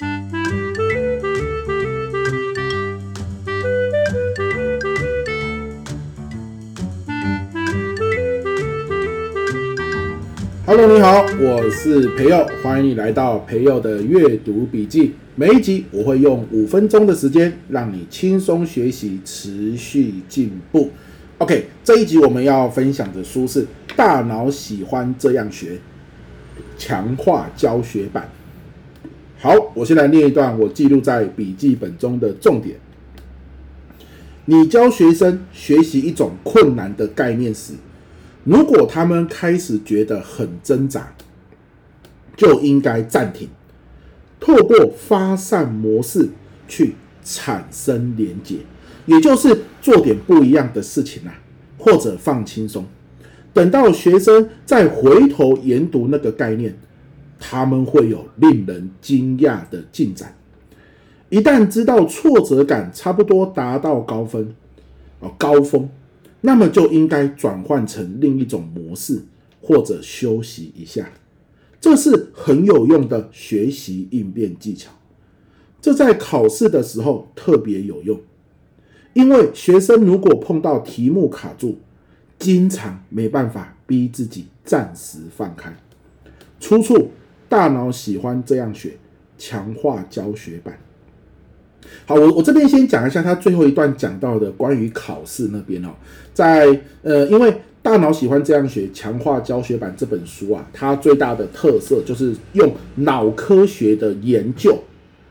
Hello，你好，我是培佑，欢迎你来到培佑的阅读笔记。每一集我会用五分钟的时间，让你轻松学习，持续进步。OK，这一集我们要分享的书是《大脑喜欢这样学》，强化教学版。好，我先来念一段我记录在笔记本中的重点。你教学生学习一种困难的概念时，如果他们开始觉得很挣扎，就应该暂停，透过发散模式去产生连结，也就是做点不一样的事情啊，或者放轻松。等到学生再回头研读那个概念，他们会有令人惊讶的进展。一旦知道挫折感差不多达到高分，哦，高峰。那么就应该转换成另一种模式，或者休息一下。这是很有用的学习应变技巧。这在考试的时候特别有用，因为学生如果碰到题目卡住，经常没办法逼自己暂时放开。出处：大脑喜欢这样学，强化教学版。好，我我这边先讲一下他最后一段讲到的关于考试那边哦，在呃，因为大脑喜欢这样学，强化教学版这本书啊，它最大的特色就是用脑科学的研究，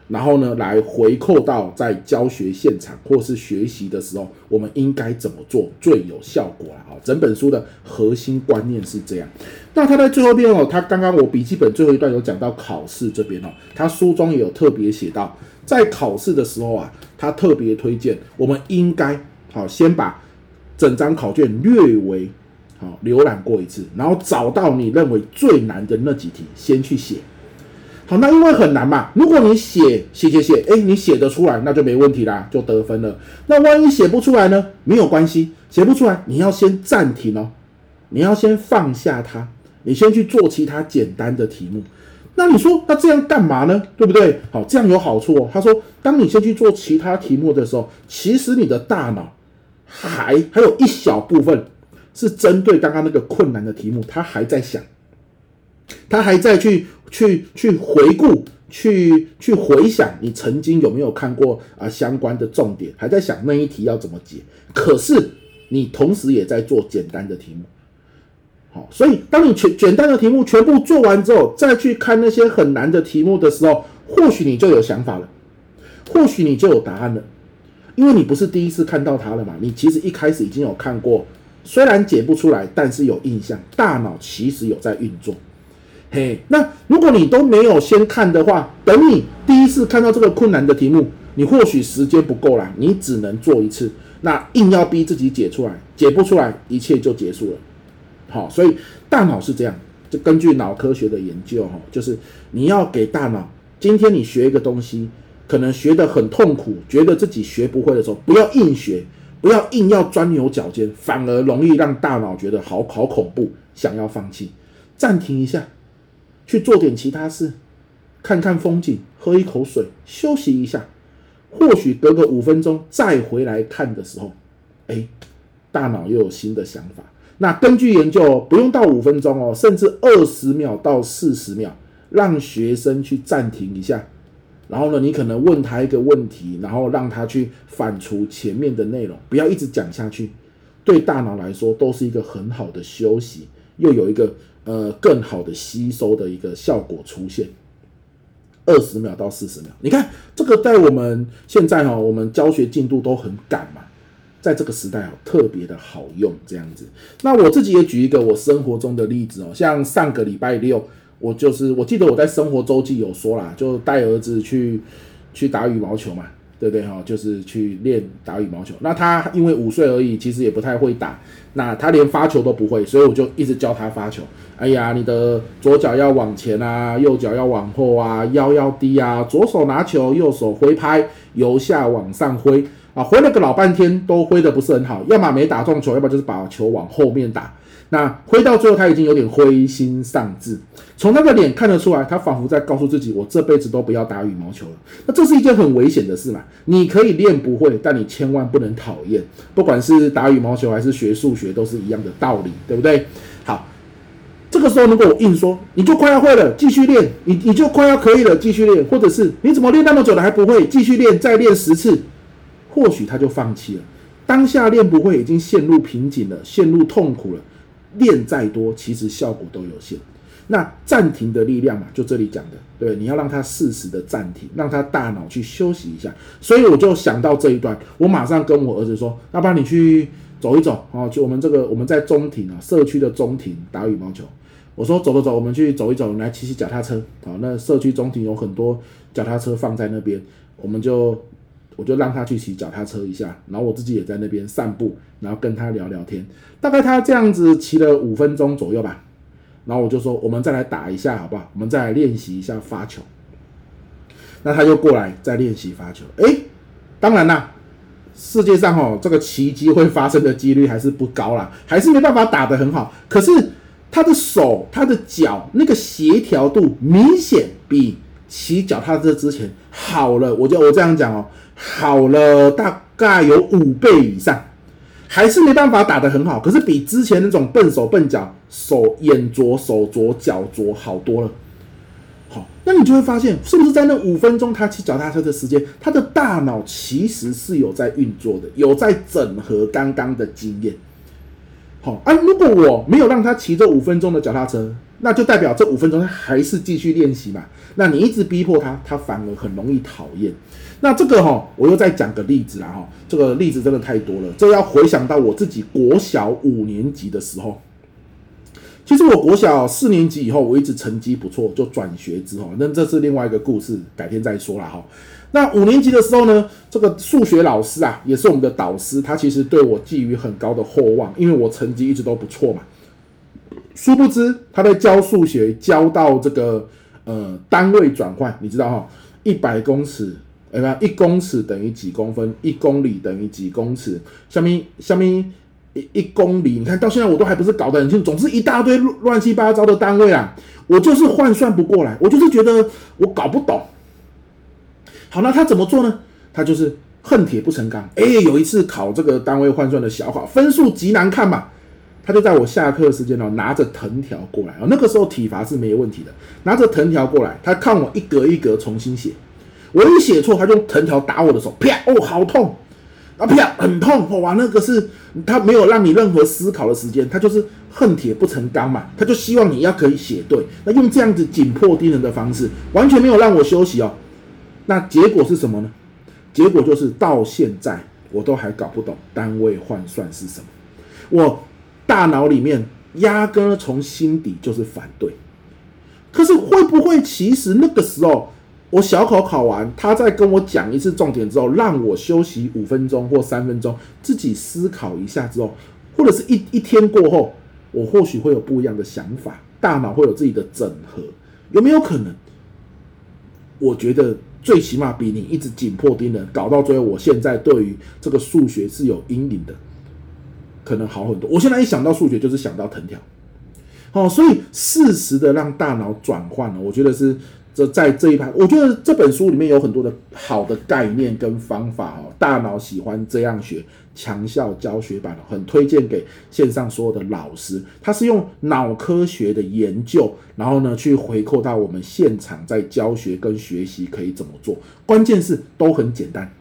然后呢，来回扣到在教学现场或是学习的时候，我们应该怎么做最有效果啊？整本书的核心观念是这样。那他在最后边哦，他刚刚我笔记本最后一段有讲到考试这边哦，他书中也有特别写到。在考试的时候啊，他特别推荐我们应该好先把整张考卷略微好浏览过一次，然后找到你认为最难的那几题先去写。好，那因为很难嘛，如果你写写写写，哎，你写得出来，那就没问题啦，就得分了。那万一写不出来呢？没有关系，写不出来你要先暂停哦，你要先放下它，你先去做其他简单的题目。那你说，那这样干嘛呢？对不对？好，这样有好处哦。他说，当你先去做其他题目的时候，其实你的大脑还还有一小部分是针对刚刚那个困难的题目，他还在想，他还在去去去回顾，去去回想你曾经有没有看过啊相关的重点，还在想那一题要怎么解。可是你同时也在做简单的题目。好，所以当你全简单的题目全部做完之后，再去看那些很难的题目的时候，或许你就有想法了，或许你就有答案了，因为你不是第一次看到它了嘛，你其实一开始已经有看过，虽然解不出来，但是有印象，大脑其实有在运作。嘿，那如果你都没有先看的话，等你第一次看到这个困难的题目，你或许时间不够啦，你只能做一次，那硬要逼自己解出来，解不出来，一切就结束了。好，所以大脑是这样，就根据脑科学的研究，哈，就是你要给大脑，今天你学一个东西，可能学得很痛苦，觉得自己学不会的时候，不要硬学，不要硬要钻牛角尖，反而容易让大脑觉得好好恐怖，想要放弃，暂停一下，去做点其他事，看看风景，喝一口水，休息一下，或许隔个五分钟再回来看的时候，哎，大脑又有新的想法。那根据研究，不用到五分钟哦，甚至二十秒到四十秒，让学生去暂停一下，然后呢，你可能问他一个问题，然后让他去反刍前面的内容，不要一直讲下去，对大脑来说都是一个很好的休息，又有一个呃更好的吸收的一个效果出现。二十秒到四十秒，你看这个在我们现在哈，我们教学进度都很赶嘛。在这个时代啊，特别的好用这样子。那我自己也举一个我生活中的例子哦，像上个礼拜六，我就是我记得我在生活周记有说啦，就带儿子去去打羽毛球嘛，对不对哈？就是去练打羽毛球。那他因为五岁而已，其实也不太会打，那他连发球都不会，所以我就一直教他发球。哎呀，你的左脚要往前啊，右脚要往后啊，腰要低啊，左手拿球，右手挥拍，由下往上挥。啊，挥了个老半天都挥得不是很好，要么没打中球，要么就是把球往后面打。那挥到最后，他已经有点灰心丧志。从他的脸看得出来，他仿佛在告诉自己：“我这辈子都不要打羽毛球了。”那这是一件很危险的事嘛？你可以练不会，但你千万不能讨厌。不管是打羽毛球还是学数学，都是一样的道理，对不对？好，这个时候如果我硬说，你就快要会了，继续练；你你就快要可以了，继续练；或者是你怎么练那么久了还不会，继续练，再练十次，或许他就放弃了。当下练不会，已经陷入瓶颈了，陷入痛苦了。练再多，其实效果都有限。那暂停的力量嘛，就这里讲的，对，你要让他适时的暂停，让他大脑去休息一下。所以我就想到这一段，我马上跟我儿子说：“要不然你去走一走啊，就我们这个我们在中庭啊，社区的中庭打羽毛球。”我说：“走走走，我们去走一走，来骑骑脚踏车。好，那社区中庭有很多脚踏车放在那边，我们就。”我就让他去骑脚踏车一下，然后我自己也在那边散步，然后跟他聊聊天。大概他这样子骑了五分钟左右吧，然后我就说：“我们再来打一下好不好？我们再来练习一下发球。”那他就过来再练习发球。诶，当然啦，世界上哦，这个奇迹会发生的几率还是不高啦，还是没办法打得很好。可是他的手、他的脚那个协调度明显比骑脚踏车之前好了。我就我这样讲哦。好了，大概有五倍以上，还是没办法打得很好，可是比之前那种笨手笨脚、手眼拙手拙脚拙好多了。好，那你就会发现，是不是在那五分钟他骑脚踏车的时间，他的大脑其实是有在运作的，有在整合刚刚的经验。好啊，如果我没有让他骑这五分钟的脚踏车，那就代表这五分钟他还是继续练习嘛。那你一直逼迫他，他反而很容易讨厌。那这个哈，我又再讲个例子啦哈，这个例子真的太多了，这要回想到我自己国小五年级的时候。其实我国小四年级以后，我一直成绩不错，就转学之后，那这是另外一个故事，改天再说啦哈。那五年级的时候呢，这个数学老师啊，也是我们的导师，他其实对我寄予很高的厚望，因为我成绩一直都不错嘛。殊不知他在教数学，教到这个呃单位转换，你知道哈，一百公尺，哎呀，一公尺等于几公分，一公里等于几公尺，下面下面一一公里，你看到现在我都还不是搞得很清楚，总之一大堆乱七八糟的单位啊，我就是换算不过来，我就是觉得我搞不懂。好，那他怎么做呢？他就是恨铁不成钢。哎，有一次考这个单位换算的小考，分数极难看嘛，他就在我下课的时间哦，拿着藤条过来哦。那个时候体罚是没问题的，拿着藤条过来，他看我一格一格重新写，我一写错，他就藤条打我的手，啪，哦，好痛啊，啪，很痛哇，那个是他没有让你任何思考的时间，他就是恨铁不成钢嘛，他就希望你要可以写对，那用这样子紧迫盯人的方式，完全没有让我休息哦。那结果是什么呢？结果就是到现在我都还搞不懂单位换算是什么，我大脑里面压根从心底就是反对。可是会不会其实那个时候我小考考完，他再跟我讲一次重点之后，让我休息五分钟或三分钟，自己思考一下之后，或者是一一天过后，我或许会有不一样的想法，大脑会有自己的整合，有没有可能？我觉得。最起码比你一直紧迫盯人，搞到最后，我现在对于这个数学是有阴影的，可能好很多。我现在一想到数学，就是想到藤条。好，所以适时的让大脑转换了，我觉得是。这在这一盘，我觉得这本书里面有很多的好的概念跟方法哦。大脑喜欢这样学，强效教学版很推荐给线上所有的老师。他是用脑科学的研究，然后呢去回扣到我们现场在教学跟学习可以怎么做。关键是都很简单，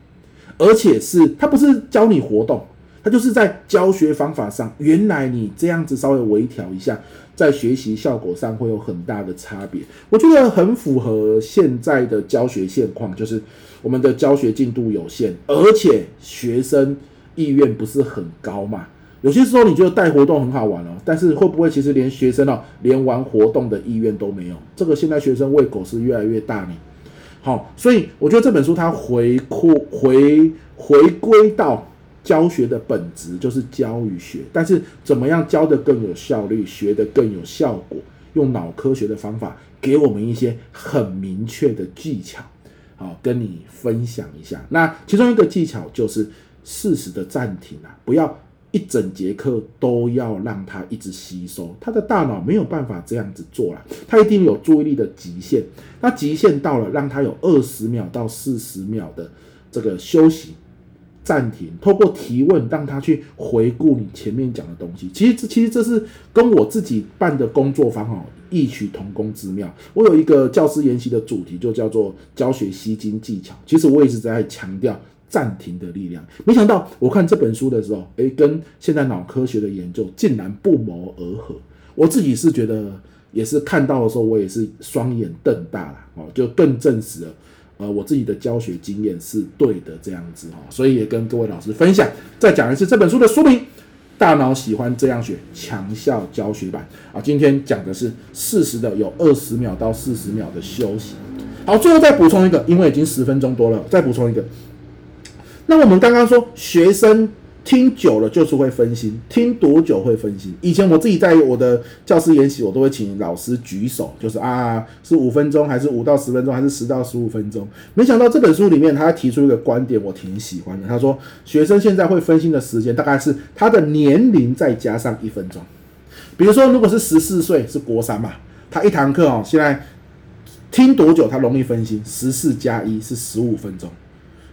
而且是他不是教你活动。它就是在教学方法上，原来你这样子稍微微调一下，在学习效果上会有很大的差别。我觉得很符合现在的教学现况，就是我们的教学进度有限，而且学生意愿不是很高嘛。有些时候你觉得带活动很好玩哦，但是会不会其实连学生哦，连玩活动的意愿都没有？这个现在学生胃口是越来越大呢。好，所以我觉得这本书它回扩回回归到。教学的本质就是教与学，但是怎么样教得更有效率，学得更有效果，用脑科学的方法给我们一些很明确的技巧，好，跟你分享一下。那其中一个技巧就是适时的暂停啊，不要一整节课都要让他一直吸收，他的大脑没有办法这样子做了，他一定有注意力的极限，那极限到了，让他有二十秒到四十秒的这个休息。暂停，透过提问让他去回顾你前面讲的东西。其实这其实这是跟我自己办的工作坊哦异曲同工之妙。我有一个教师研习的主题，就叫做教学吸睛技巧。其实我一直在强调暂停的力量。没想到我看这本书的时候，诶，跟现在脑科学的研究竟然不谋而合。我自己是觉得，也是看到的时候，我也是双眼瞪大了哦，就更证实了。呃，我自己的教学经验是对的，这样子哈，所以也跟各位老师分享。再讲一次这本书的书名：《大脑喜欢这样学强效教学版》啊。今天讲的是适时的有二十秒到四十秒的休息。好，最后再补充一个，因为已经十分钟多了，再补充一个。那我们刚刚说学生。听久了就是会分心，听多久会分心？以前我自己在我的教师研习，我都会请老师举手，就是啊，是五分钟还是五到十分钟，还是十到十五分钟？没想到这本书里面他提出一个观点，我挺喜欢的。他说，学生现在会分心的时间大概是他的年龄再加上一分钟。比如说，如果是十四岁，是国三嘛，他一堂课哦，现在听多久他容易分心？十四加一是十五分钟。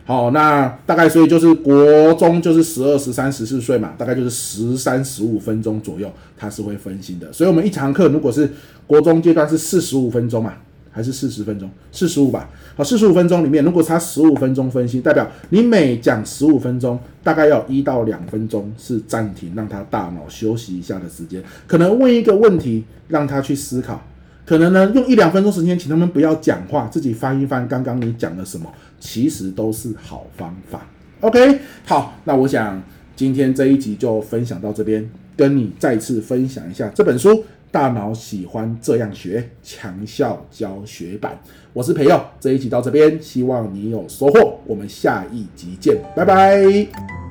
好，那大概所以就是国中就是十二、十三、十四岁嘛，大概就是十三、十五分钟左右，他是会分心的。所以，我们一堂课如果是国中阶段是四十五分钟嘛，还是四十分钟？四十五吧。好，四十五分钟里面，如果差十五分钟分心，代表你每讲十五分钟，大概要一到两分钟是暂停，让他大脑休息一下的时间。可能问一个问题，让他去思考。可能呢，用一两分钟时间，请他们不要讲话，自己翻一翻刚刚你讲了什么，其实都是好方法。OK，好，那我想今天这一集就分享到这边，跟你再次分享一下这本书《大脑喜欢这样学强效教学版》。我是培佑，这一集到这边，希望你有收获。我们下一集见，拜拜。